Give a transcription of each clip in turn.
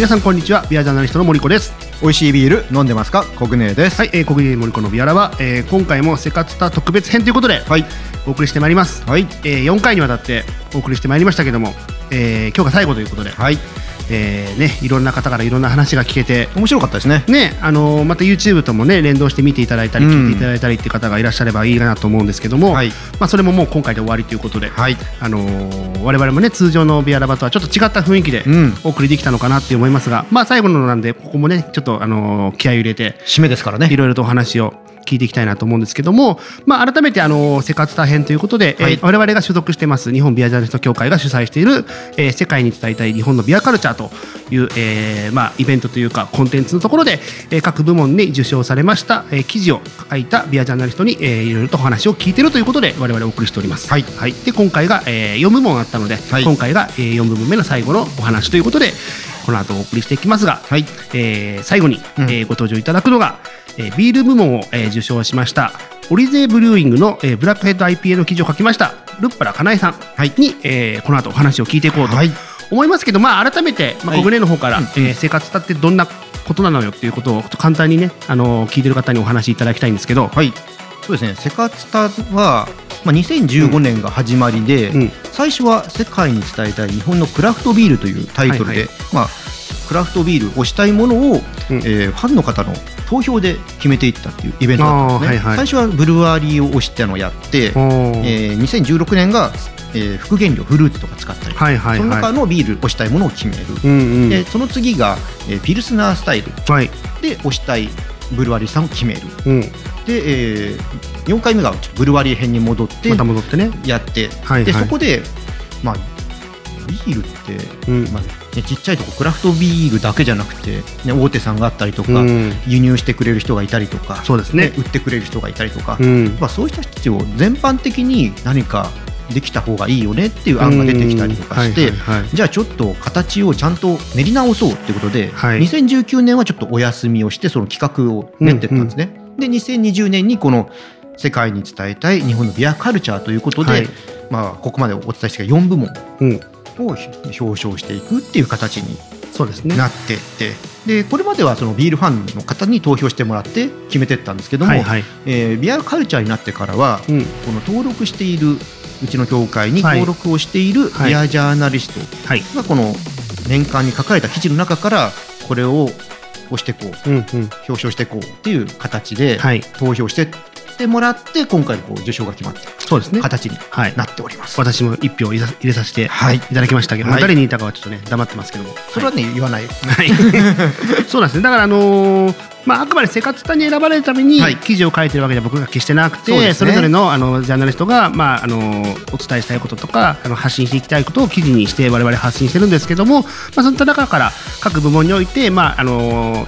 皆さんこんにちは。ビアジャーナリストの森子です。美味しいビール飲んでますか？コグネです。はい、えー、小栗森子のビアラバ、えー、今回もセカツタ特別編ということで、はい。お送りしてまいります、はい。えー、4回にわたってお送りしてまいりましたけども、えー、今日が最後ということで、はいえー、ねいろんな方からいろんな話が聞けて面白かったですね。ねあのーまた YouTube ともね連動して見ていただいたりうん。聞いていただいたりっていう方がいらっしゃればいいなと思うんですけども、はい。まあ、それももう今回で終わりということで、はい。あのー我々もね通常のビアラバとはちょっと違った雰囲気でうん。お送りできたのかなって思いますが、まあ最後のなんでここもねちょっとあのー気合い入れて締めですからね。いろいろとお話を聞いていきたいなと思うんですけども、まあ、改めてあのセカツタ編ということで、はい。えー我々が所属してます日本ビアジャーナリスト協会が主催している、えー世界に伝えたい日本のビアカルチャーという、えーまあ、イベントというかコンテンツのところで、えー各部門に受賞されました、えー記事を書いたビアジャーナリストに、えーいろいろとお話を聞いているということで我々お送りしております。はい。で今回が、え4部門あったので、はい。今回が、え4部門目の最後のお話ということでこの後お送りしていきますが、はい。えー最後に、うん。えーご登場いただくのが、えービール部門を、えー受賞しましたオリゼブリューイングの、えーブラックヘッド IPA の記事を書きましたルッパラかなえさんに、えーこの後お話を聞いていこうとはい。思いますけど、まあ、改めて、まあ、はい。小舟の方から、えー生活だってどんなことなのよっていうことを簡単にね、あのー聞いてる方にお話しいただきたいんですけど、はい。そうですね。セカツタは、まあ、2015年が始まりで、うん。最初は世界に伝えたい日本のクラフトビールというタイトルで、はいはい。まあクラフトビールをしたいものを、うん。えーファンの方の投票で決めていったっていうイベントだったんですね、はいはい。最初はブルワリーを推してたのをやって、えー2016年が、えー副原料フルーツとか使ったり、はいはいその中はいのビールをしたいものを決める、うんうん。でその次が、えーピルスナースタイル。はい。で推したいブルワリーさんを決める。うん、で、え4回目がブルワリー編に戻ってまた戻ってね、やって、はいはい。でそこで、まあ、ビールって、うん。まあね、ちっちゃいとこクラフトビールだけじゃなくて、ね、大手さんがあったりとか、うん。輸入してくれる人がいたりとかそうですね。売ってくれる人がいたりとか、うん。まあ、そうした人たちを全般的に何かできた方がいいよねっていう案が出てきたりとかして、じゃあちょっと形をちゃんと練り直そうってことで、はい。2019年はちょっとお休みをしてその企画を練ってったんですね。で2020年にこの世界に伝えたい日本のビアカルチャーということで、はい。まあ、ここまでお伝えした4部門。うん、を表彰していくっていう形にそうですね。なってってでこれまではそのビールファンの方に投票してもらって決めてったんですけども、はいはい。えービアカルチャーになってからは、うん。この登録しているうちの協会にはい。登録をしているはい。ビアジャーナリストはい。がこの年間に書かれた記事の中からこれを押していこううんうん。表彰していこうっていう形ではい。投票してってもらって今回こう受賞が決まったそうですね。形にはいなっております。私も一票入れさ入れさせてはいいただきましたけど、まあはい誰にいたかはちょっとね黙ってますけども。それはね言わない。はい、そうなんですね。だからあのーまああくまで生活タに選ばれるためにはい記事を書いてるわけじゃ僕が決してなくて、そうですねれぞれのあのジャーナリストがまああのお伝えしたいこととかあの発信していきたいことを記事にして我々発信してるんですけども、まあその中から各部門においてまああの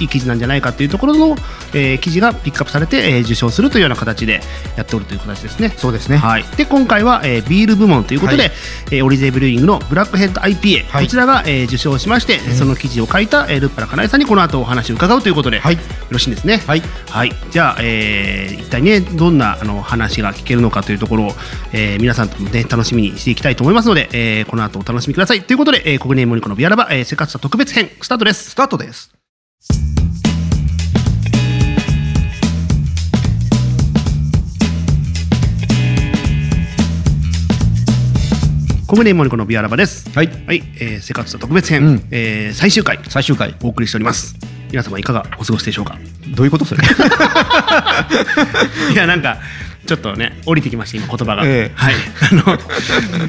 いい記事なんじゃないかというところの、えー記事がピックアップされて、えー受賞するというような形でやっておるという形ですね。そうですね。はい、で今回は、えービール部門ということで、はい。えーオリゼブリューイングのブラックヘッド IPA、はい。こちらが、えー受賞しまして、その記事を書いた、えールッパラかなえさんにこの後お話を伺うということで、はい。よろしいんですね。はい。はい、じゃあ、えー一体ねどんなあの話が聞けるのかというところを、えー皆さんともね楽しみにしていきたいと思いますので、えーこの後お楽しみください。ということで、えー、国ネーモニコのビアラバ、えー、生活者特別編スタートです。スタートです。国ネーモニコのビアラバです。はい。はい、えー、生活者特別編、うん。えー最終回。最終回。お送りしております。皆様いかがお過ごしでしょうか？どういうことそれ？いやなんかちょっとね降りてきました今言葉が、ええ。はい。あの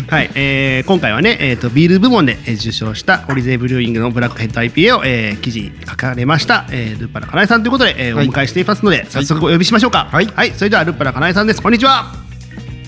はい、えー今回はねえっ、とビール部門でえー受賞したオリゼブリューイングのブラックヘッド IPA を、えー記事に書かれました、えールッパラかなえさんということで、えーはい。お迎えしていますので早速お呼びしましょうか。はい。それではルッパラかなえさんです。こんにちは。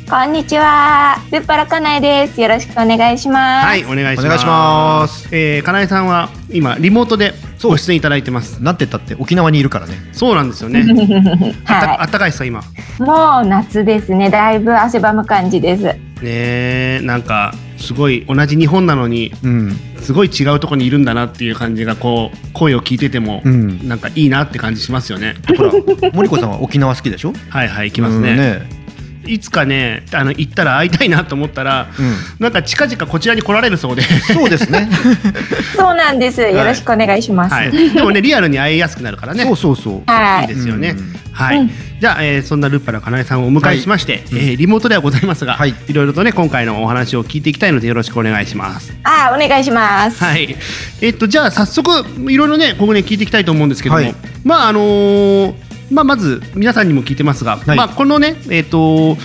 こんにちは。ルッパラカナエです。よろしくお願いします。はい。お願いします。お願いします。えーかなえさんは今リモートでご出演いただいてますなんて言ったって沖縄にいるからね。そうなんですよね あったあはったかいっすか今？い。もう夏ですね。だいぶ汗ばむ感じです。ねえなんかすごい同じ日本なのにうんすごい違うところにいるんだなっていう感じがこう声を聞いてても、うん。なんかいいなって感じしますよね。ほら 森子さんは沖縄好きでしょ？はいはい行きますね。うんねいつかねあの行ったら会いたいなと思ったらうん。なんか近々こちらに来られるそうで、そうですね。そうなんです。よろしくお願いします。はい、でもねリアルに会いやすくなるからね。そうそうそう。はい。いいですよね。うん。はい、うん。じゃあ、えーそんなルッパラかなえさんをお迎えしまして、えーリモートではございますが、はい。いろいろとね今回のお話を聞いていきたいのでよろしくお願いします。あー、お願いします。はい、えっとじゃあ早速いろいろねここね聞いていきたいと思うんですけども、はい。まああのーまあまず皆さんにも聞いてますが、はい。まあこのねえっ、と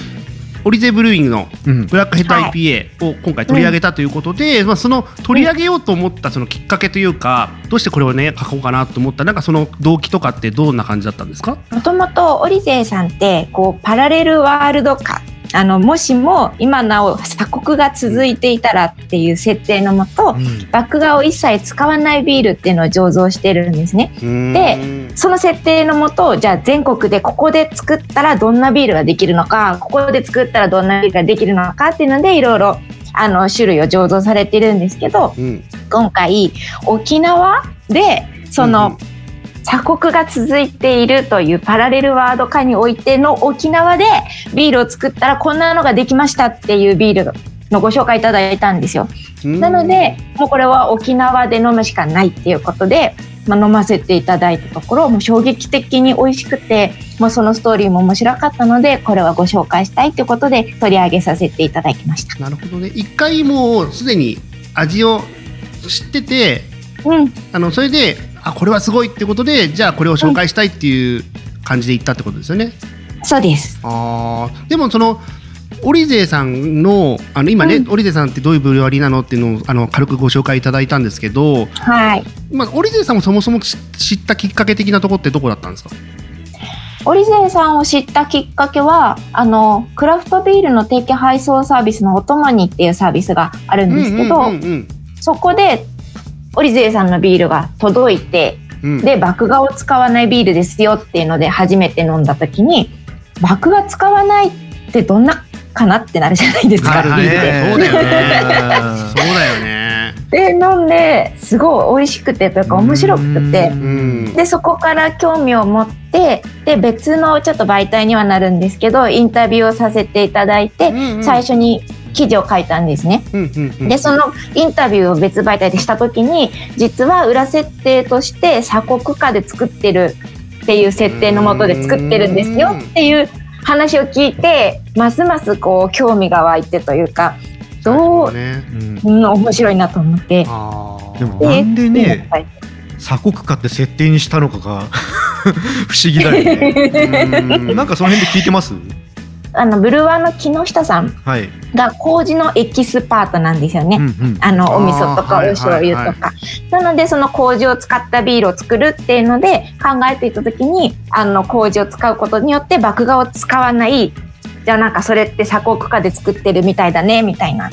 オリゼブルーイングのうん。ブラックヘッドはい。IPA を今回取り上げたということで、まあ、その取り上げようと思ったそのきっかけというか、どうしてこれをね書こうかなと思ったなんかその動機とかってどんな感じだったんですか？もともとオリゼさんってこうパラレルワールド化あのもしも今なお鎖国が続いていたらっていう設定のもと、麦芽を一切使わないビールっていうのを醸造してるんですね。でその設定のもとじゃあ全国でここで作ったらどんなビールができるのかここで作ったらどんなビールができるのかっていうのでいろいろあの種類を醸造されてるんですけどうん。今回沖縄でその、鎖国が続いているというパラレルワード化においての沖縄でビールを作ったらこんなのができましたっていうビールのご紹介いただいたんですよ。うんなのでもうこれは沖縄で飲むしかないっていうことで、まあ、飲ませていただいたところもう衝撃的に美味しくてもうそのストーリーも面白かったのでこれはご紹介したいということで取り上げさせていただきました。なるほどね一回もうすでに味を知っててうん、あのそれであこれはすごいってことでじゃあこれを紹介したいっていう感じで行ったってことですよね。そうです。あーでもそのオリゼさんのあの今ね、うんオリゼさんってどういうブルワリーなのっていうのをあの軽くご紹介いただいたんですけど、はい。まあ、オリゼさんもそもそも知知ったきっかけ的なところってどこだったんですか？オリゼンさんを知ったきっかけはあのクラフトビールの定期配送サービスのおともにっていうサービスがあるんですけど、そこでオリゼンさんのビールが届いてうん。うんで麦芽を使わないビールですよっていうので初めて飲んだ時に麦芽使わないってどんなかなってなるじゃないですか、なるビールって。そうだよね。そうだよね。で飲んですごい美味しくてというか面白くて。でそこから興味を持ってで別のちょっと媒体にはなるんですけどインタビューをさせていただいて、うんうん。最初に記事を書いたんですね。うんうんうんでそのインタビューを別媒体でした時に実は裏設定として鎖国下で作ってるっていう設定のもとで作ってるんですよっていう話を聞いてますますこう興味が湧いてというかどう、ね、うんうん、面白いなと思って。でもなんででね鎖国家って設定にしたのかが 不思議だよね。うんなんかその辺で聞いてます？あのブルワーの木下さんはい。が麹のエキスパートなんですよね。うんうん。あのお味噌とかお醤油とか、なのでその麹を使ったビールを作るっていうので考えていた時にあの麹を使うことによって麦芽を使わないじゃあなんかそれって鎖国家で作ってるみたいだねみたいな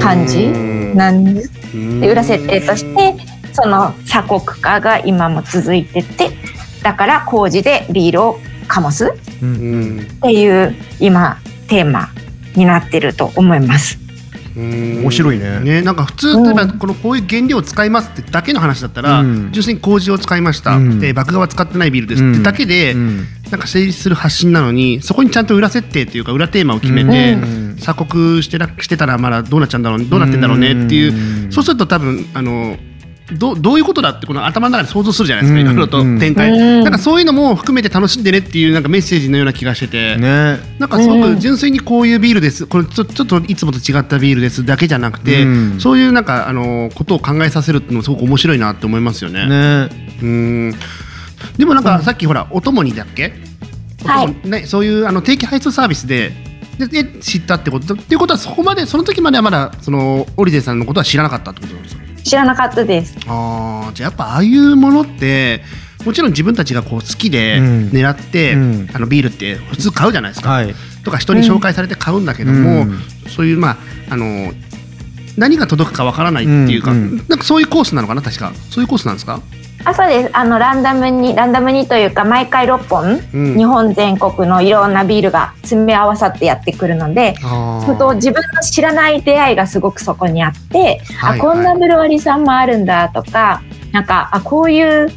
感じなんです。で裏設定としてその鎖国家が今も続いててだから麹でビールを醸すっううん。んていう今テーマになってると思います。面面白いね。ね、なんか普通例えばこのこういう原料を使いますってだけの話だったら、うん。純粋に麹を使いました、うん。で麦芽は使ってないビールですってだけで、うん。なんか成立する発信なのにそこにちゃんと裏設定っていうか裏テーマを決めて、うん。鎖国してなしてたらまだどうなっちゃうんだろうどうなってんだろうねっていう、ん。そうすると多分あのどどういうことだってこの頭の中で想像するじゃないですか、うん。いろいろとうん。展開、うん。なんかそういうのも含めて楽しんでねっていうなんかメッセージのような気がしてて、ね。なんかすごく純粋にこういうビールです。これちょちょっといつもと違ったビールですだけじゃなくて、うん。そういうなんかあのことを考えさせるっていうのもすごく面白いなって思いますよね。ね。うん。でもなんかさっきほらお供にだっけ、はい。ね、そういうあの定期配送サービスででで知ったってこと？っていうことはそこまでその時まではまだそのオリデさんのことは知らなかったってことなんですか知らなかったです。あーじゃあやっぱああいうものってもちろん自分たちがこう好きでうん。狙って、うん。あのビールって普通買うじゃないですか、はい。とか人に紹介されて買うんだけども、うん。そういうまああの何が届くかわからないっていうか、うんうんなんかそういうコースなのかな確か。そういうコースなんですか、あそうです。あのランダムにランダムにというか毎回6本、うん。日本全国のいろんなビールが詰め合わさってやってくるのであー。本当自分の知らない出会いがすごくそこにあって、はいあこんなブルワリーさんもあるんだとかなんかあこういう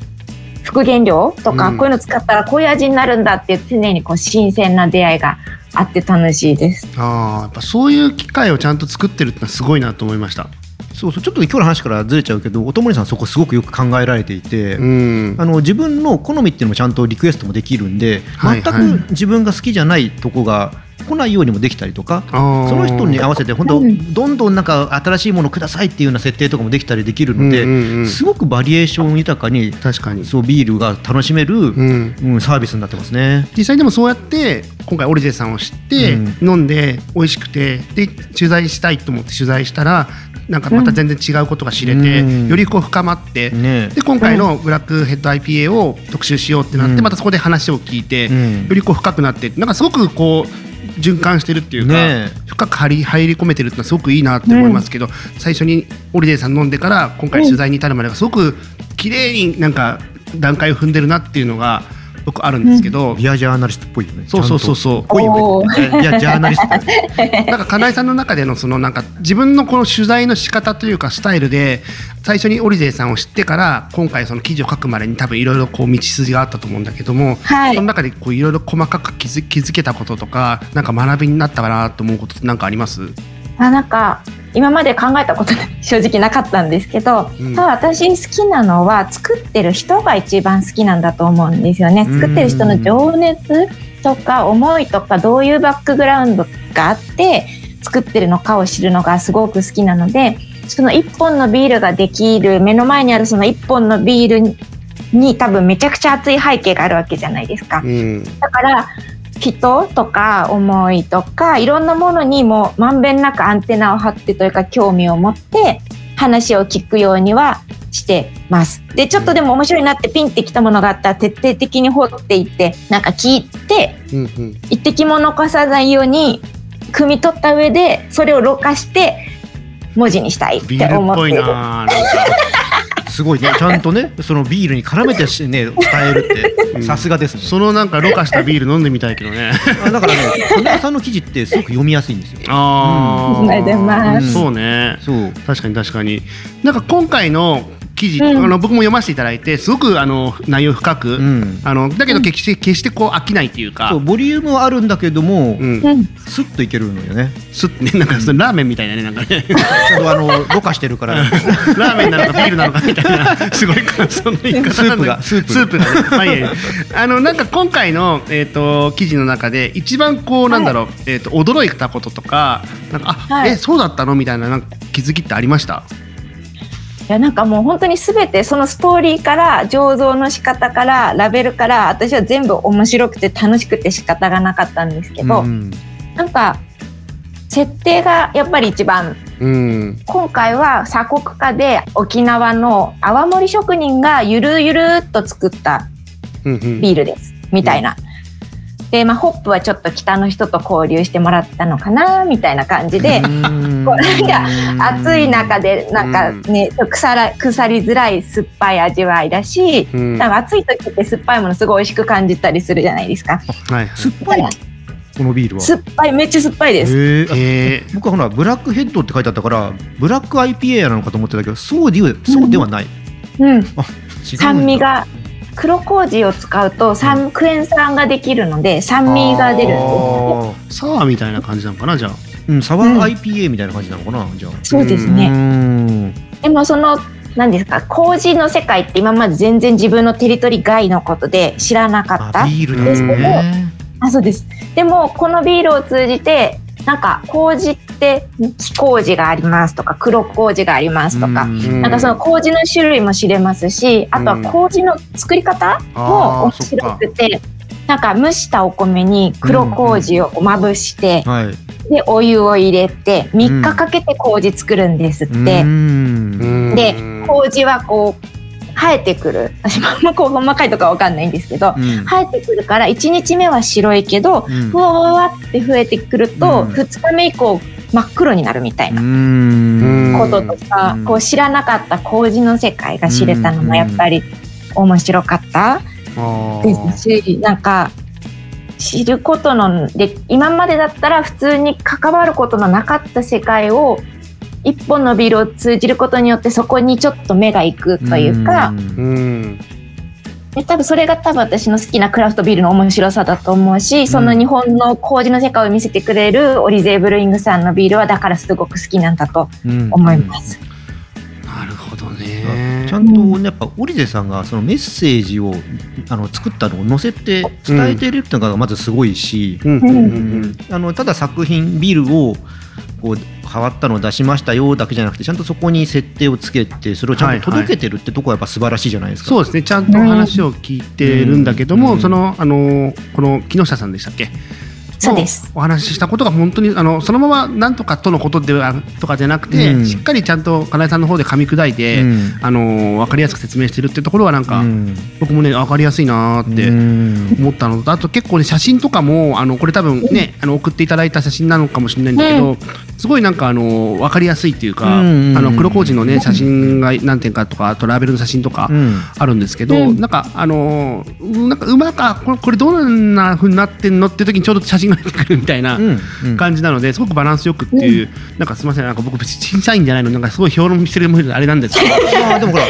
副原料とか、うん。こういうの使ったらこういう味になるんだっていう常にこう新鮮な出会いがあって楽しいです。ああやっぱそういう機会をちゃんと作ってるってのはすごいなと思いましたそうそう。ちょっと今日の話からずれちゃうけど音森さんそこすごくよく考えられていて、うん。あの自分の好みっていうのもちゃんとリクエストもできるんで、はい。全く自分が好きじゃないとこが来ないようにもできたりとか、そその人に合わせて本当、うん。どんどんなんか新しいものくださいっていうような設定とかもできたりできるので、うんうんうん。すごくバリエーション豊かに確かに。そうビールが楽しめる、うん。うんサービスになってますね。実際でもそうやって今回オリジェさんを知って、うん。飲んで美味しくてで取材したいと思って取材したらなんかまた全然違うことが知れて、うん。よりこう深まって、ね。で今回のブラックヘッド IPA を特集しようってなって、うん。またそこで話を聞いて、うん。よりこう深くなってなんかすごくこう循環してるっていうか、ね深く入り入り込めてるってのはすごくいいなって思いますけど、最初にオリデーさん飲んでから今回取材に至るまでがすごく綺麗になんか段階を踏んでるなっていうのが僕あるんですけど、ビアジャーナリストっぽいよね。そうそうそうそうぽいよね。いやジャーナリスト。なんか金井さんの中でのそのなんか自分のこの取材の仕方というかスタイルで最初にオリゼーさんを知ってから今回その記事を書くまでに多分いろいろこう道筋があったと思うんだけども、はいその中でこういろいろ細かく気づ気づけたこととかなんか学びになったかなと思うことって何かあります？あなんか今まで考えたこと 正直なかったんですけど、うんただ私好きなのは作ってる人が一番好きなんだと思うんですよね。うん作ってる人の情熱とか思いとかどういうバックグラウンドがあって作ってるのかを知るのがすごく好きなのでその一本のビールができる目の前にあるその一本のビールにに多分めちゃくちゃ熱い背景があるわけじゃないですか。うんだから人とか思いとかいろんなものにもまんべんなくアンテナを張ってというか興味を持って話を聞くようにはしてます。でちょっとでも面白いなってピンってきたものがあったら徹底的に掘っていってなんか聞いてうんうん一滴も残さないように汲み取った上でそれをろ過して文字にしたいっビてールっぽい思ってる。すごいね。ちゃんとねそのビールに絡めてしね伝えるってうんさすがですね。そのなんかろ過したビール飲んでみたいけどね。あだからね金谷さんの記事ってすごく読みやすいんですよ。あありがとうございますそうね。そう。確かに確かになんか今回の記事、うん。あの僕も読ませていただいてすごくあの内容深く、うん。あのだけど決して決してこう飽きないっていうかそうボリュームはあるんだけども、うん。うん。スッといけるのよね。すっねなんかそのラーメンみたいなねなんかね。ちゃんとあのろ過してるから。ラーメンなのかビールなのかみたいなすごい感想の言い方スープが。スープスープが。ね。まあいいあのなんか今回のえっ、と記事の中で一番こうなんだろう、えっ、と驚いたこととかなんかあ、はい。えそうだったのみたいななんか気づきってありました？いやなんかもう本当に全てそのストーリーから醸造の仕方からラベルから私は全部面白くて楽しくて仕方がなかったんですけど、うん。なんか設定がやっぱり一番うん。今回は鎖国下で沖縄の泡盛職人がゆるゆるっと作ったうんうん。ビールですみたいな。でまあ、ホップはちょっと北の人と交流してもらったのかなみたいな感じで、なんか暑い中でなんかね、腐ら腐りづらい酸っぱい味わいだし、うん。なんか暑い時って酸っぱいものすごい美味しく感じたりするじゃないですか。はい酸っぱい？のこのビールは？酸っぱいめっちゃ酸っぱいです。へええー。僕はほらブラックヘッドって書いてあったからブラック IPA なのかと思ってたけどそうではそうではない、うん、違うんだ。酸味が黒麹を使うと酸クエン酸ができるので酸味が出るんですサワーみたいな感じなのかなじゃあ。ーうんサワー IPA みたいな感じなのかな、じゃあ。うそうですね。ん。でもその何ですか麹の世界って今まで全然自分のテリトリー外のことで知らなかったあ。ビールですけどねあそうです。でもこのビールを通じてなんか麹って木麹がありますとか黒麹がありますとか、うん。なんかその麹の種類も知れますし、あとは麹の作り方も面白くて、なんか蒸したお米に黒麹をまぶして、はい。でお湯を入れて3日かけて麹作るんですって。うん。で麹はこう生えてくる。私もあんまこう細かいとかわかんないんですけど、うん。生えてくるから1日目は白いけど、うん。ふわわわって増えてくると、うん。2日目以降真っ黒になるみたいなうん。こととか、うん。こう知らなかった麹の世界が知れたのもやっぱり面白かったですし、なんか知ることので今までだったら普通に関わることのなかった世界を一本のビールを通じることによってそこにちょっと目が行くというか、ん。うん。で多分それが多分私の好きなクラフトビールの面白さだと思うし、その日本の麹の世界を見せてくれるオリゼーブルーイングさんのビールはだからすごく好きなんだとうん。思います。なるほどね。ちゃんとねやっぱオリゼさんがそのメッセージをあの作ったのを載せて伝えてるっていうのがまずすごいし、あのただ作品ビールをこう変わったのを出しましたよだけじゃなくてちゃんとそこに設定をつけてそれをちゃんと届けてるってとこはやっぱ素晴らしいじゃないですか。そうですねちゃんと話を聞いてるんだけども、うんそのあのこの木下さんでしたっけそう。です。お話ししたことが本当にあのそのままなんとかとのことではとかじゃなくて、うん。しっかりちゃんと金井さんの方で噛み砕いて、うん。あの分かりやすく説明してるってところはなんか、うん。僕もね分かりやすいなーってうん。思ったのとあと結構ね写真とかもあのこれ多分ねあの送っていただいた写真なのかもしれないん。だけど、すごいなんかあの分かりやすいっていうか、うんあの黒麹のね写真が何点かとかあとラベルの写真とかうん。あるんですけど、うん。なんかあのーなんかうまくあこれこれどんな風になってんのっていう時にちょうど写真が出てくるみたいなうんうん。感じなのですごくバランスよくっていう、なんかすみませんなんか僕審査員じゃないのになんかすごい評論してるあれなんですけど。ま あでもほら、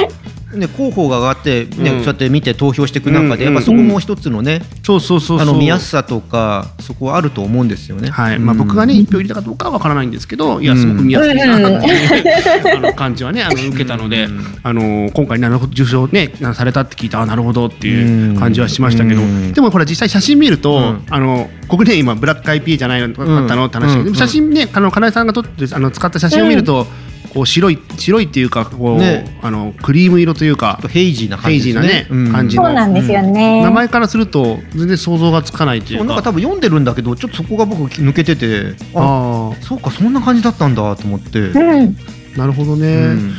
ね、候補が上がって、ねうん。そうやって見て投票していく中で、うんやっぱそこも一つのね、そうそうそうそう。あの見やすさとかそこはあると思うんですよね。はい。まあ、うん。僕がね一票入れたかどうかは分からないんですけどいやすごく見やすいなっていう、あの感じはね あの受けたので、うん。あの今回なるほど受賞ねされたって聞いたあなるほどっていう感じはしましたけど、うん。でもほら実際写真見ると、うん。あのここね今ブラック IPA じゃないのだったのって話、うん。でも写真ねあの金井さんが撮ってあの使った写真を見ると、こう白い白いっていうかこう、ね。あのクリーム色というかヘイジーな感じーなね感じのそうなんですよね。名前からすると全然想像がつかないというか。そうなんか多分読んでるんだけどちょっとそこが僕抜けててああそうかそんな感じだったんだと思って。うん。あなるほどね、うん。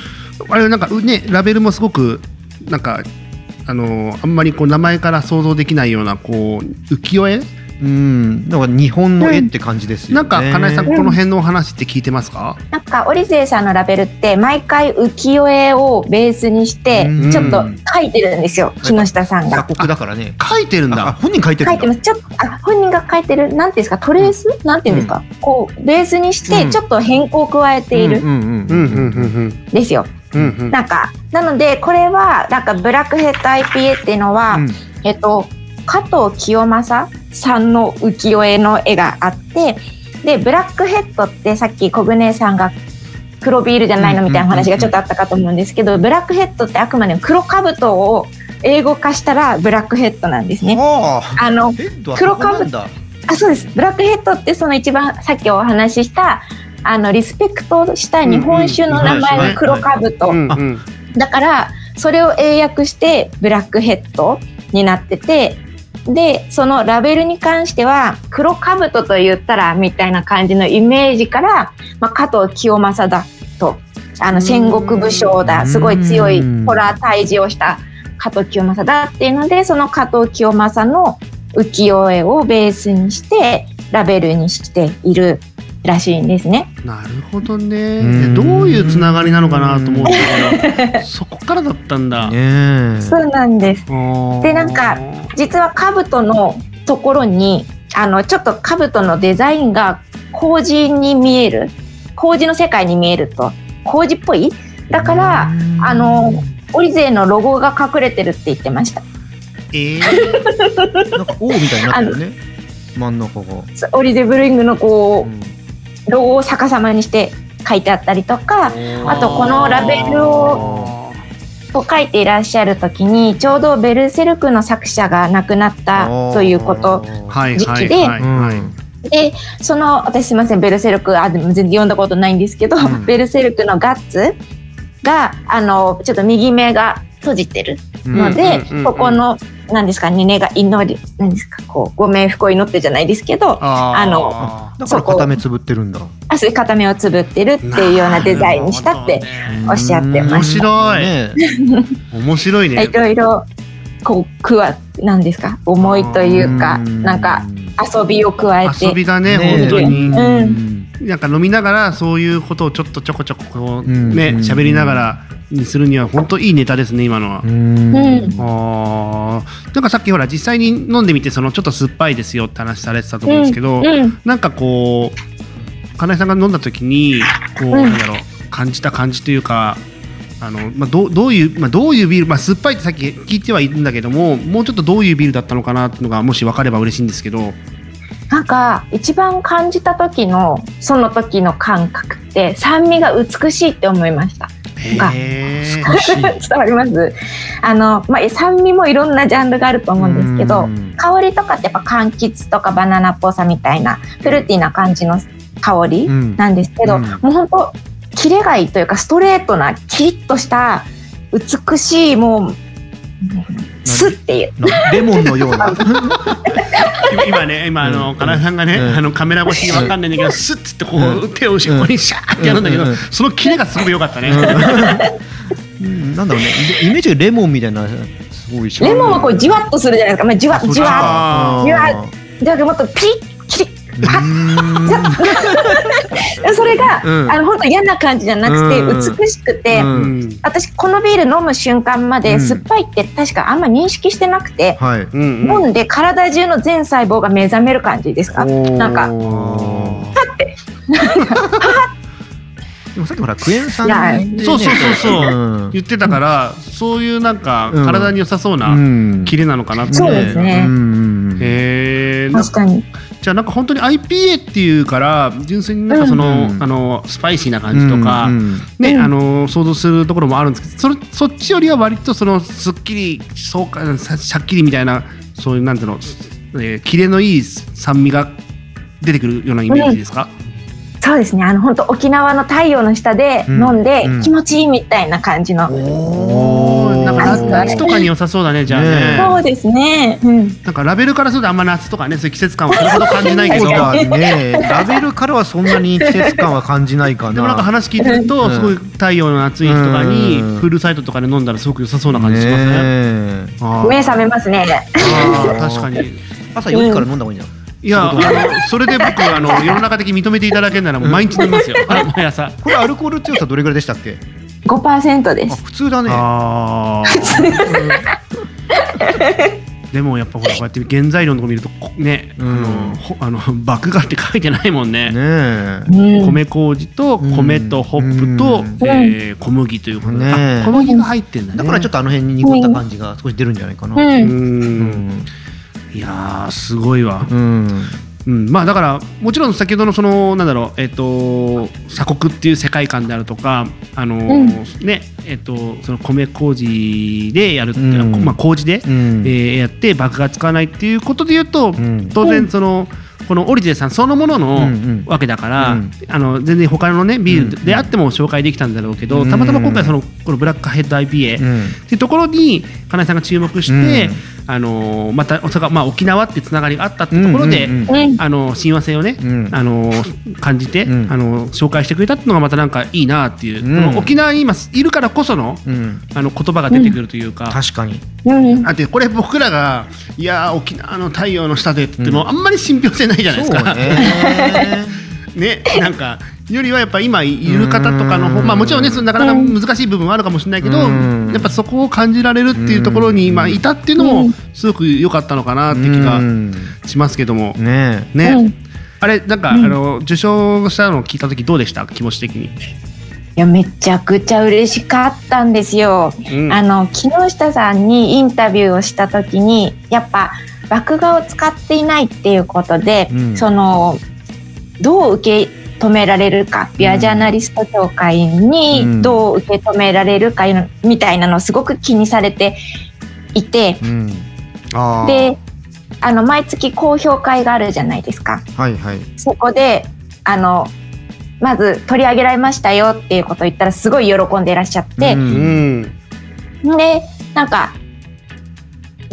あれなんかうねラベルもすごくなんかあのあんまりこう名前から想像できないようなこう浮世絵うん、なんか日本の絵って感じですよね。なんか金井さんこの辺のお話って聞いてますか、なんかオリゼイさんのラベルって毎回浮世絵をベースにしてうんちょっと書いてるんですよ。木下さんが。鎖国だからね。書いてるんあだ本人書いてるんだ書いてます。ちょっとあ本人が書いてるなんていうんですか？トレース、なんていうんですか、こうベースにしてうんちょっと変更を加えているうんうんうんうんうんですよ。うんうんうんなんかなのでこれはなんかブラックヘッド IPA っていうのは、うんえっと加藤清正さんの浮世絵の絵があってでブラックヘッドってさっき小舟さんが黒ビールじゃないのみたいな話がちょっとあったかと思うんですけど、ブラックヘッドってあくまでも黒兜を英語化したらブラックヘッドなんですね。あの黒そこなんだ。あそうです。ブラックヘッドってその一番さっきお話ししたあのリスペクトした日本酒の名前の黒兜、だからそれを英訳してブラックヘッドになっててでそのラベルに関しては黒兜と言ったらみたいな感じのイメージから、まあ、加藤清正だと。あの戦国武将だ。すごい強いホラー退治をした加藤清正だっていうのでその加藤清正の浮世絵をベースにしてラベルにしているらしいんですね。なるほどね。うん。どういうつながりなのかなと思うんだけどそこからだったんだ。そうなんです。ででなんか実は兜のところにあのちょっと兜のデザインが麹に見える麹の世界に見えると。麹っぽい？だからあのオリゼーのロゴが隠れてるって言ってました。えー、なんか O みたいになってるね。真ん中が。オリゼブルーイングのこうん。うロゴを逆さまにして書いてあったりとかあとこのラベルをを書いていらっしゃる時にちょうどベルセルクの作者が亡くなったということはい時期で。でその私すみませんベルセルクあでも全然読んだことないんですけど、うん。ベルセルクのガッツがあのちょっと右目が閉じてるので、うんうんうんうん。ここの何ですかね根が祈り何ですかこうご冥福を祈ってじゃないですけどあのだから片目つぶってるんだ。あそう片目をつぶってるっていうようなデザインにしたっておっしゃってま面した。白い。ね 面白いね。いろいろこう句は何ですか思いというかなんか遊びを加えて。遊びがねね本当に、うんなんか飲みながらそういうことをちょっとちょこちょここううん。ね喋りながらにするには本当いいネタですね今のは。うん。なんかさっきほら実際に飲んでみてそのちょっと酸っぱいですよって話されてたと思うんですけど、うん。なんかこう金井さんが飲んだ時にこう、うん。なんだろう感じた感じというかあのまあどうどういうまあどういうビールまあ酸っぱいってさっき聞いてはいるんだけどももうちょっとどういうビールだったのかなっていうのがもし分かれば嬉しいんですけど。なんか一番感じた時のその時の感覚って酸味が美しいって思いました。伝わります？あの、まあ、酸味もいろんなジャンルがあると思うんですけどうん。香りとかってやっぱ柑橘とかバナナっぽさみたいなフルーティーな感じの香りうん。なんですけど、うん。もう本当キレがいいというかストレートなキリッとした美しいもうスッっていう。なレモンのような。今 今ね今あのうん。金井さんがね、うん。あのカメラ越しに分かんないんだけど、スッつってこう、う手を後ろにシャーってやるんだけど、うん。うんそのキレがすごく良かったね。うん。なんだろうね。でイメージがレモンみたいなすごいしレモンはこうじわっとするじゃないですか、まあ、じわじわじわじゃなくてもっとピそれが、うん。あの本当嫌な感じじゃなくて、うん。美しくて、うん。うん私このビール飲む瞬間までうん。酸っぱいって確かあんま認識してなくて、飲んで体中の全細胞が目覚める感じですか？なんか。おーでもさっきほらクエン酸ね。そうそうそうそう。うん。言ってたから、そういうなんかうん体に良さそううなん。キレなのかなって、そうですね。うんへえ確かにじゃあなんか本当に IPA っていうから純粋になんかその、うん。あのスパイシーな感じとか、うんね、うん。あの想像するところもあるんですけどそれそっちよりは割とそのすっきりそうかさしゃっきりみたいなそういうなんていうの、えー、キレのいい酸味が出てくるようなイメージですか、そうですね。あの本当沖縄の太陽の下で飲んでうん。気持ちいいみたいな感じの、夏夏とかに良さそうだねじゃあね。ねそうですね、うん、なんかラベルからするとあんま夏とかねそういう季節感はそれほど感じないけど。そうだね。ラベルからはそんなに季節感は感じないかな。でもなんか話聞いてると、うん。すごい太陽の暑い日とかに、うん。フルサイトとかで飲んだらすごく良さそうな感じしますね。目覚めますね。あー確かに。朝4時から飲んだ方がいいんじゃないいや、あのそれで僕あの世の中的に認めていただけるならもう毎日飲みますよ。毎朝。これアルコール強さどれぐらいでしたっけ？5%であす普通だね。でもやっぱほらこうやって原材料のとこ見るとこね、うん。あの麦芽 って書いてないもんね。ね米麹と米とホップと、うん。えー小麦ということで、小麦が入ってんだね。だからちょっとあの辺に濁った感じが少し出るんじゃないかな。ううん。ん。いやーすごいわ。うんうん、まあだからもちろん先ほどのそのなんだろうえっ、と鎖国っていう世界観であるとかあのーねえっ、とその米麹でやるっていうのはうん。まあ麹で、うん。えーやって麦芽使わないっていうことで言うと、ん。当然そのこのオリジェさんそのもののうんうん。わけだから、うん。あの全然他のねビールであっても紹介できたんだろうけど、うん。たまたま今回そのこのブラックヘッド IPA、うん。っていうところに金井さんが注目して、あのーまたそれがまあ沖縄ってつながりがあったっていうところで、うんうんうん。うん。あの親和性をね、うん。あのー感じて、うん。あのー紹介してくれたっていうのがまたなんかいいなっていう、うん。この沖縄に今いるからこそのうん。あの言葉が出てくるというか。確かに。うん。あってこれ僕らがいやー沖縄の太陽の下でって言っても、あんまり信憑性ないじゃないですか。ねね、なんかよりはやっぱ今いる方とかの方うん。まあもちろんねそのなかなか難しい部分はあるかもしれないけどうん。やっぱそこを感じられるっていうところにうん。まあいたっていうのもうん。すごく良かったのかなって気がうんしますけども。ね。ね、うん。あれなんか、うん。あの受賞したのを聞いた時どうでした？気持ち的に、いやめちゃくちゃ嬉しかったんですよ。うん。あの木下さんにインタビューをした時にやっぱ麦芽を使っていないっていうことで、うん。そのどう受け止められるかビアジャーナリスト協会うん。にどう受け止められるかみたいなのをすごく気にされていてうん。であの毎月公表会があるじゃないですか。はいはい。そこであのまず取り上げられましたよっていうことを言ったらすごい喜んでいらっしゃって、うんうん。でなんか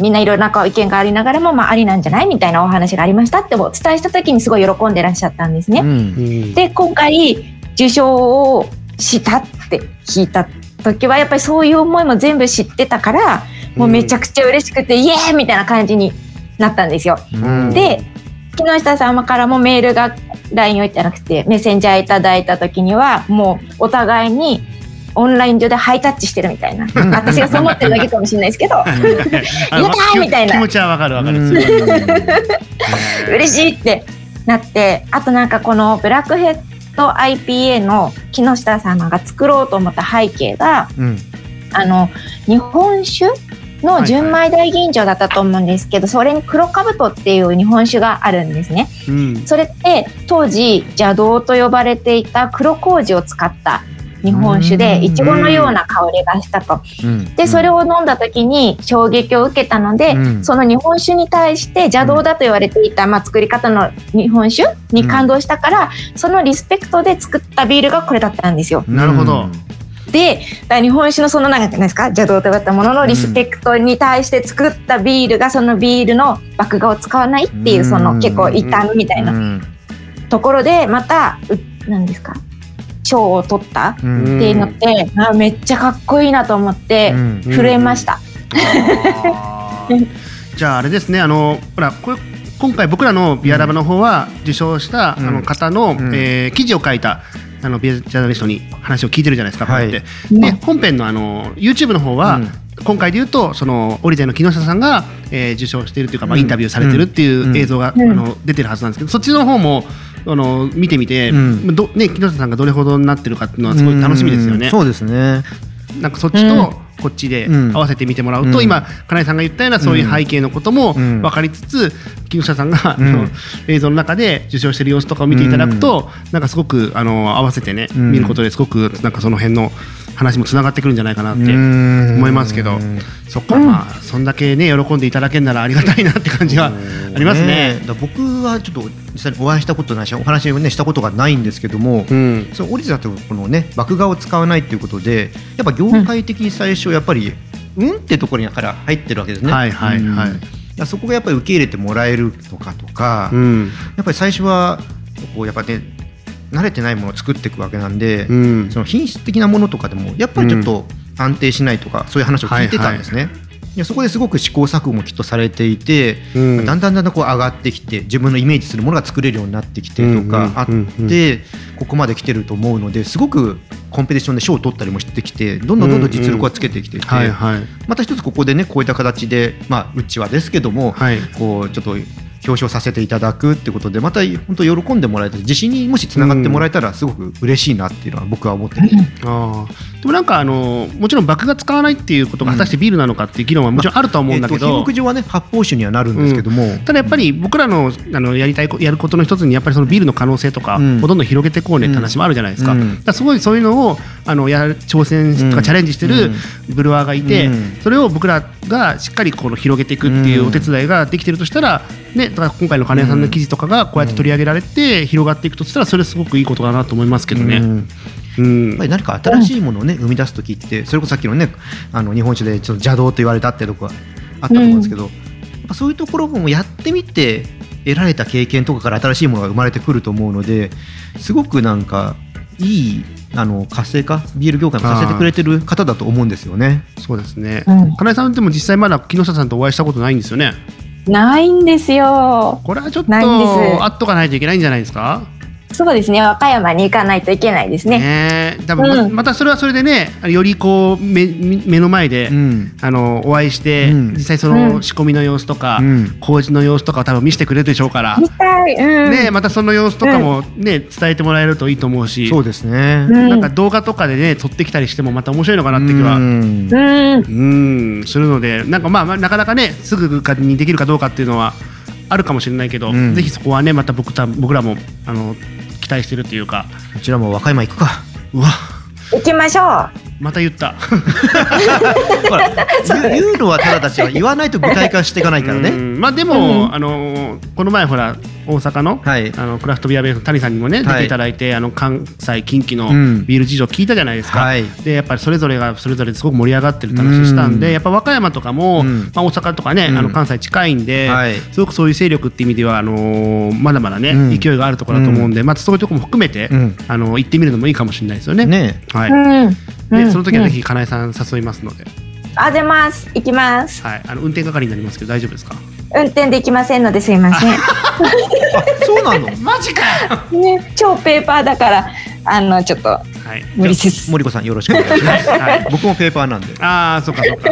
みんないろいろな意見がありながらも、まあ、ありなんじゃないみたいなお話がありましたってお伝えした時にすごい喜んでいらっしゃったんですね。うんうんで今回受賞をしたって聞いた時はやっぱりそういう思いも全部知ってたからもうめちゃくちゃ嬉しくて、イエーイみたいな感じになったんですよ。うんで木下様からもメールが LINE をいただくてメッセンジャーいただいた時にはもうお互いにオンライン上でハイタッチしてるみたいな。私がそう思ってるだけかもしれないですけど。やったーみたいな。気持ちはわかるわかる、嬉しいってなってあとなんかこのブラックヘット IPA の木下さんが作ろうと思った背景がうん。あの日本酒の純米大吟醸だったと思うんですけど、それに黒かぶとっていう日本酒があるんですね。うん。それって当時邪道と呼ばれていた黒麹を使った日本酒うん。でいちごのような香りがしたと。うん。でそれを飲んだ時に衝撃を受けたので、うん。その日本酒に対して邪道だと言われていた、まあ、作り方の日本酒に感動したから、そのリスペクトで作ったビールがこれだったんですよ。なるほど。でだから日本酒のそのなんかなんですか邪道と言われたもののリスペクトに対して作ったビールがそのビールの麦芽を使わないっていうその結構異端みたいなうん。ところでまたうなんですか賞を取ったうん。っていうのって、あめっちゃかっこいいなと思ってうん。震えました。じゃああれですねあのほらこれ今回僕らのビアラバの方は受賞した、うん。あの方の、うん。えー記事を書いたあのビアジャーナリストに話を聞いてるじゃないですか、はいこうやって。で本編のあの YouTube の方は、うん今回で言うとそのオリゼンの木下さんが、えー受賞しているというか、まあ、うん。インタビューされてるっていううん。映像が、うん。あの出てるはずなんですけどそっちの方もあの見てみて、うん。どね、木下さんがどれほどになってるかっていうのはすごい楽しみですよね。うん。そうですね。なんかそっちとこっちでうん。合わせて見てもらうと、うん。今金井さんが言ったようなそういう背景のこともうん。分かりつつ、木下さんが、あうん。の映像の中で受賞してる様子とかを見ていただくと、なんかすごくあの合わせてね、うん。見ることですごくなんかその辺の話もつながってくるんじゃないかなって思思いますけど、そっか、まあそんだけね喜んでいただけるならありがたいなって感じはありますね。だから僕はちょっと実際にお会いしたことないしお話をねしたことがないんですけども、うん。そのオリジナルとこのね麦芽を使わないっていうことでやっぱ業界的に最初やっぱり、うん、ってところにから入ってるわけですね。はいはいはい。うんそこがやっぱり受け入れてもらえるのかとか、うん。やっぱり最初はこうやっぱね慣れてないものを作っていくわけなんで、うん。その品質的なものとかでもやっぱりちょっと安定しないとか、そういう話を聞いてたんですね。いやそこですごく試行錯誤もきっとされていて、うん。だんだんだんだんこう上がってきて自分のイメージするものが作れるようになってきてとかあって、ここまで来てると思うのですごくコンペティションで賞を取ったりもしてきてどんどんどんどん実力はつけてきていて、はいはい。また一つここでねこういった形でまあうちはですけども、はい。こうちょっと表彰させていただくってことでまた本当喜んでもらえて自信にもしつながってもらえたらすごく嬉しいなっていうのは僕は思ってて、あでもなんかあのもちろん麦芽使わないっていうことが果たしてビールなのかっていう議論はもちろんあるとは思うんだけえっと、ど、品目上はね発泡酒にはなるんですけど。も、ただやっぱり僕らのあのやりたいこやることの一つにやっぱりそのビールの可能性とかうん。をどんどん広げていこうねって話もあるじゃないですか,、うん。だすごいそういうのをあのやる挑戦とうんかチャレンジしてるブルワーがいて、うん。それを僕らがしっかりこの広げていくっていうお手伝いができてるとしたら、ね、だから今回の金谷さんの記事とかがこうやって取り上げられて広がっていくとしたらそれすごくいいことだなと思いますけどね。うん。うん。やっぱり何か新しいものをね生み出す時ってそれこそさっきのねあの日本酒でちょっと邪道と言われたってとこがあったと思うんですけど、やっぱそういうところもやってみて得られた経験とかから新しいものが生まれてくると思うのですごくなんかいいあの活性化ビール業界もさせてくれてる方だと思うんですよね。そうですね、うん金井さんでも実際まだ木下さんとお会いしたことないんですよね。ないんですよ。これはちょっとないんですあっとかないといけないんじゃないですか？そうですね。和歌山に行かないといけないですね。ねえ多分ま,、うんまたそれはそれでねよりこう目目の前で、うんあのお会いして、うん実際そうの仕込みの様子とか、うん麹の様子とかを多分見せてくれるでしょうから、見たい。うん。ねえまたその様子とかもね、伝えてもらえるといいと思うしそうですね。うんなんか動画とかでね撮ってきたりしてもまた面白いのかなって気は。うんするのでなんかまあまあなかなかねすぐにできるかどうかっていうのはあるかもしれないけど、うんぜひそこはねまた僕た僕らもあの期待してるっていうかこちらも和歌山行くか。うわ行きましょう。また言った ほら 言う言うのはただたちは言わないと具体化していかないからうね。んまあでも、うんあのこの前ほら大阪の,、はい。あのクラフトビアベースの谷さんにもね、はい。出ていただいてあの関西近畿のうん。ビール事情聞いたじゃないですか、はい。でやっぱりそれぞれがそれぞれですごく盛り上がってるって話したんで、うん。やっぱ和歌山とかも、うん。まあ、大阪とかね、うん。あの関西近いんで、はい。すごくそういう勢力っていう意味ではあのーまだまだね、うん。勢いがあるところだと思うんで、まあ、そういうところも含めて、うん。あの行ってみるのもいいかもしれないですよね。ね。はい。うん。でうん。その時はぜうん。ひ金井さん誘いますので、あ、出ます。行きます。はい、あの運転係になりますけど大丈夫ですか？運転できませんのですいません。あそうなの？マジかよね、超ペーパーだから、あの、ちょっとはい。無理です。森子さんよろしくお願いします。はい。僕もペーパーなんで。ああ、そうかそうか。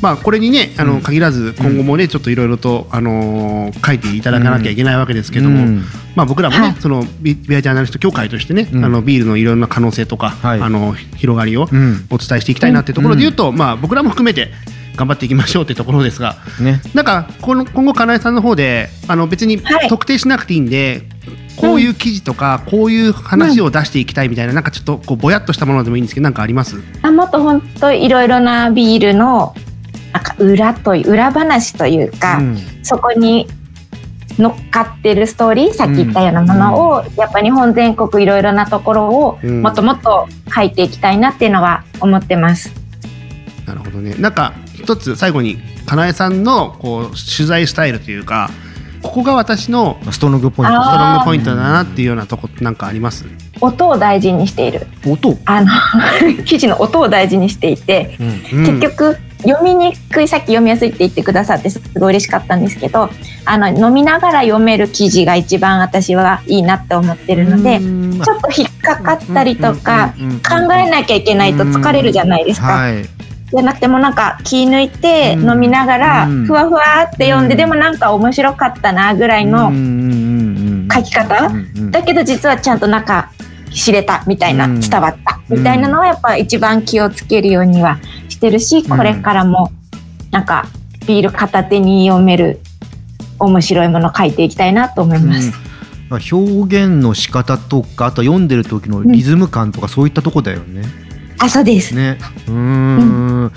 まあこれにね、あのうん限らず今後もね、ちょっといろいろとあのー書いていただかなきゃいけないわけですけども、うんまあ僕らもね、はいそのビビアジャーナリスト協会としてね、うんあのビールのいろんな可能性とか、はいあの広がりをうんお伝えしていきたいなっていうところで言うと、まあ僕らも含めて頑張っていきましょうっていうところですが、ね。なんかこの今後かなえさんの方であの別にはい。特定しなくていいんで、こういう記事とかこういう話を出していきたいみたいな、なんかちょっとこうぼやっとしたものでもいいんですけどなんかあります？あもっと本当いろいろなビールのなんか裏という裏話というか、うん。そこに乗っかってるストーリーさっき言ったようなものを、やっぱ日本全国いろいろなところをうん。もっともっと書いていきたいなっていうのは思ってます。なるほどね。なんか一つ最後にかなえさんのこう取材スタイルというかここが私のストロングポイント。ストロングポイントだなっていうようなとこなんかあります？音を大事にしている。音？あの 記事の音を大事にしていて、うん。うん結局読みにくいさっき読みやすいって言ってくださってすごい嬉しかったんですけどあの飲みながら読める記事が一番私はいいなって思ってるのでうん。ちょっと引っかかったりとか考えなきゃいけないと疲れるじゃないですか。はい。じゃなくてもなんか気抜いてうん。飲みながらうん。ふわふわって読んでうん。でもなんか面白かったなぐらいの書き方？だけど実はちゃんと中知れたみたいなうん。伝わった。みたいなのはやっぱ一番気をつけるようにはしてるしこれからもなんかビール片手に読める面白いもの書いていきたいなと思います。うん。表現の仕方とかあと読んでる時のリズム感とかそういったとこだよね。あそうです。ね。うーん。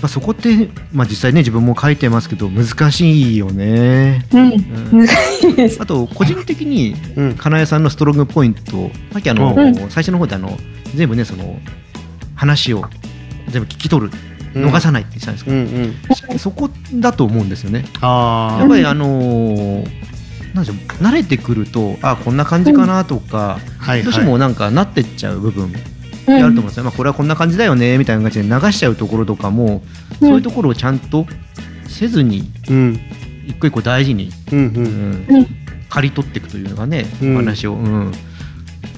まあそこってまあ実際ね自分も書いてますけど難しいよね。うんうん難しいです。あと個人的にうん金谷さんのストロングポイントさっきあの、うん最初の方であの全部ねその話を全部聞き取るうん逃さないって言ってたんですけど、うんうんそこだと思うんですよね。あやっぱりあのーなんでしょう慣れてくるとあこんな感じかなとか、あはいどうしてもなんかなってっちゃう部分あると思うんですよ、まあ、これはこんな感じだよねみたいな感じで流しちゃうところとかも、そういうところをちゃんとせずにうん。一個一個大事に、うんううん。んうん刈り取っていくというのがね、うん。お話を、うん、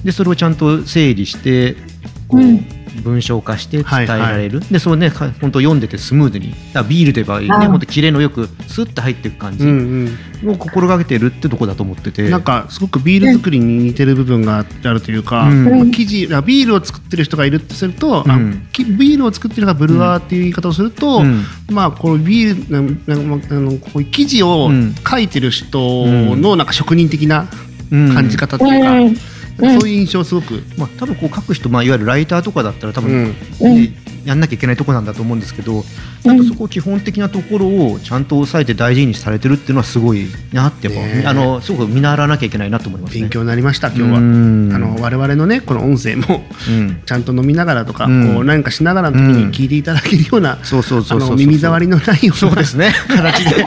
でそれをちゃんと整理してこう、うん文章化して伝えられる、はいでそのねか本当読んでてスムーズに。だビールで言えばねあー。本当キレのよくスッと入っていく感じ。うんを心がけてるってとこだと思ってて、うんなんかすごくビール作りに似てる部分があるというか、うん。まあ生地あビールを作ってる人がいるとすると、あうん。きビールを作ってるのがブルワーっていう言い方をすると、うん。まあこのビールなんなんあのこういう生地をうん。書いてる人のなんか職人的なうん。感じ方っていうか、うん。そういう印象をすごく、まあ、多分こう書く人、まあ、いわゆるライターとかだったら多分、うん。やんなきゃいけないところなんだと思うんですけど、ちゃんとそこ基本的なところをちゃんと押さえて大事にされてるっていうのはすごいなってねえ。あのすごく見習わなきゃいけないなと思いますね。勉強になりました今日は。うん。あの我々のねこの音声もうん。ちゃんと飲みながらとか、うん。こう何かしながらの時に聞いていただけるような、耳障りのないようなそうですね。形で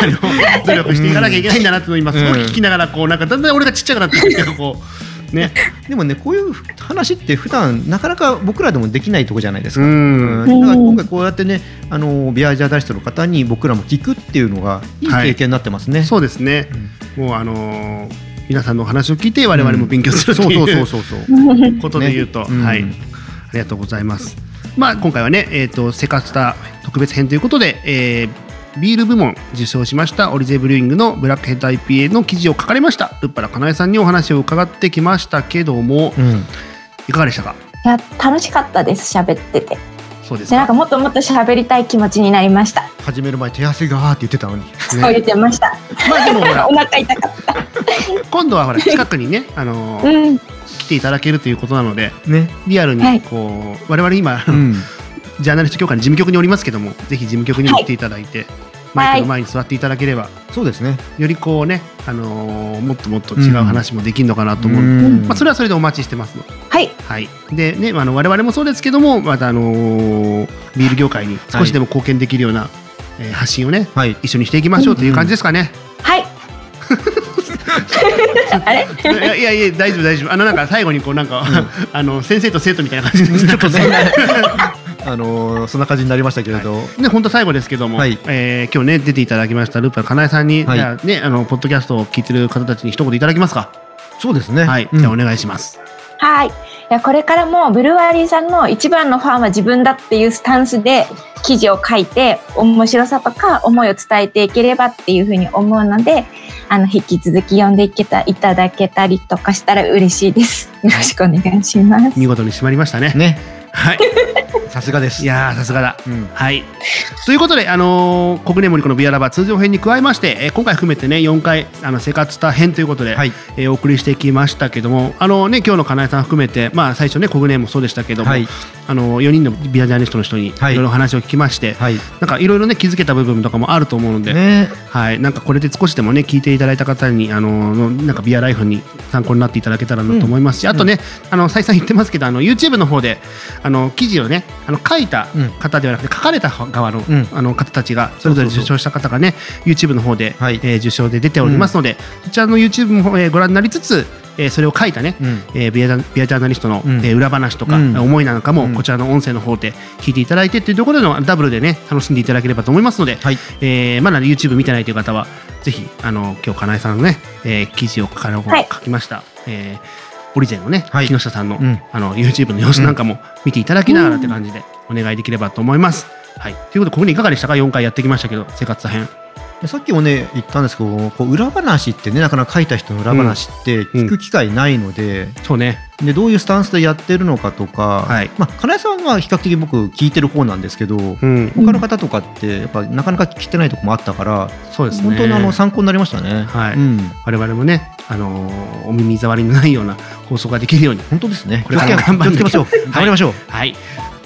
あの努力していかなきゃいけないんだなっていうのを今すごい聞きながらこうなんかだんだん俺がちっちゃくなってくるけどこうね。でもねこういう話って普段なかなか僕らでもできないとこじゃないですか。うん。うん。だから今回こうやってねあのビアジャーダイストの方に僕らも聞くっていうのがい。い経験になってますね。そうですね、もうあのー皆さんのお話を聞いて我々も勉強するうそういうそうそう。ことで言うと、ね。うん。はい、ありがとうございます。まあ今回はね、えっ、とセカスタ特別編ということで、えービール部門受賞しましたオリゼブリューイングのブラックヘッド IPA の記事を書かれましたルッパラかなえさんにお話を伺ってきましたけどもうん。いかがでしたか？いや楽しかったです喋ってて。そうですか。でなんかもっともっと喋りたい気持ちになりました。始める前手汗がーって言ってたのに。そう言ってました、まあでもほら お腹痛かった。今度はほら近くにね、あのーうん。来ていただけるということなのでね。リアルにはい。こう、我々今、うん。ジャーナリスト協会の事務局におりますけどもぜひ事務局にも来ていただいて、マイクの前に座っていただければそうですね。よりこうね、あのーもっともっと違う話もできるのかなと思う、うん。まあ、それはそれでお待ちしてますの。はい。はい、でね、あの我々もそうですけども、またあのービール業界に少しでも貢献できるような、えー発信をね、はい。一緒にしていきましょうという感じですかね。はい。あれ？いやいやいや大丈夫大丈夫。あのなんか最後にこうなんか、あの先生と生徒みたいな感じでちょっとね、あのーそんな感じになりましたけれど、ね、本当最後ですけども、はいえー今日ね出ていただきましたルーパーかなえさんに、はいねあのポッドキャストを聞いてる方たちに一言いただきますか？そうですね。はい、うんじゃあお願いします。はい。やこれからもブルワリーさんの一番のファンは自分だっていうスタンスで記事を書いて面白さとか思いを伝えていければっていうふうに思うのであの引き続き読んでいけたいただけたりとかしたら嬉しいです。よろしくお願いします。見事に締まりましたね。ねはい。さすがですいやーさすがだ。うんはい。ということで、あのー、国ネモリコのビアラバ通常編に加えまして、えー今回含めてね、4回、あの、生活タ編ということで、はいえーお送りしてきましたけども、あのね、今日の金井さん含めて、まあ、最初ね、国ネもそうでしたけども、はいあの、4人のビアジャーナリストの人に、いはい。ろいろ話を聞きまして、はい。なんかいろいろね、気づけた部分とかもあると思うので、ね。はい、なんかこれで少しでもね聞いていただいた方にあののなんかビアライフに参考になっていただけたらなと思いますし、あとね、あの再三言ってますけどあの YouTube の方であの記事をねあの書いたうん。方ではなくて書かれた側の,、うん。あの方たちがそれぞれ受賞した方がね YouTube の方で、はい。えー受賞で出ておりますので、そちらの YouTube も、えーご覧になりつつ、えーそれを書いたね、うん。えービアジャビアジャーナリストの、うん。えー裏話とか、うん。思いなんかも、うんこちらの音声の方で聞いていただいてというところでのダブルでね楽しんでいただければと思いますので、はい。えーまだ、ね、YouTube 見てないという方はぜひあの今日かなえさんのね、えー記事を書かれはい。書きました、えーオリゼンのね、はい。木下さんの,、うん。あの YouTube の様子なんかも見ていただきながらって感じでお願いできればと思います。はい、ということでここにいかがでしたか？4回やってきましたけど生活編。さっきもね言ったんですけどこう裏話ってねなかなか書いた人の裏話って聞く機会ないので,、そうねでどういうスタンスでやってるのかとか、はいまあ、金井さんは比較的僕聞いてる方なんですけど、うん、他の方とかってやっぱなかなか聞いてないとこもあったから、そうですね本当にあの参考になりましたね。はいうん、我々もね、あのーお耳障りのないような放送ができるように本当ですね。これからも頑張って気をつけましょう。頑張りましょう。はい。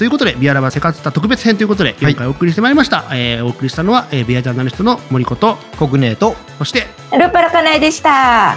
ということで、ビアラバセカツタ特別編ということで、はい今回お送りしてまいりました。えーお送りしたのは、えービアジャーナリストの森子と、コグネートそして、ルーパラカナエでした。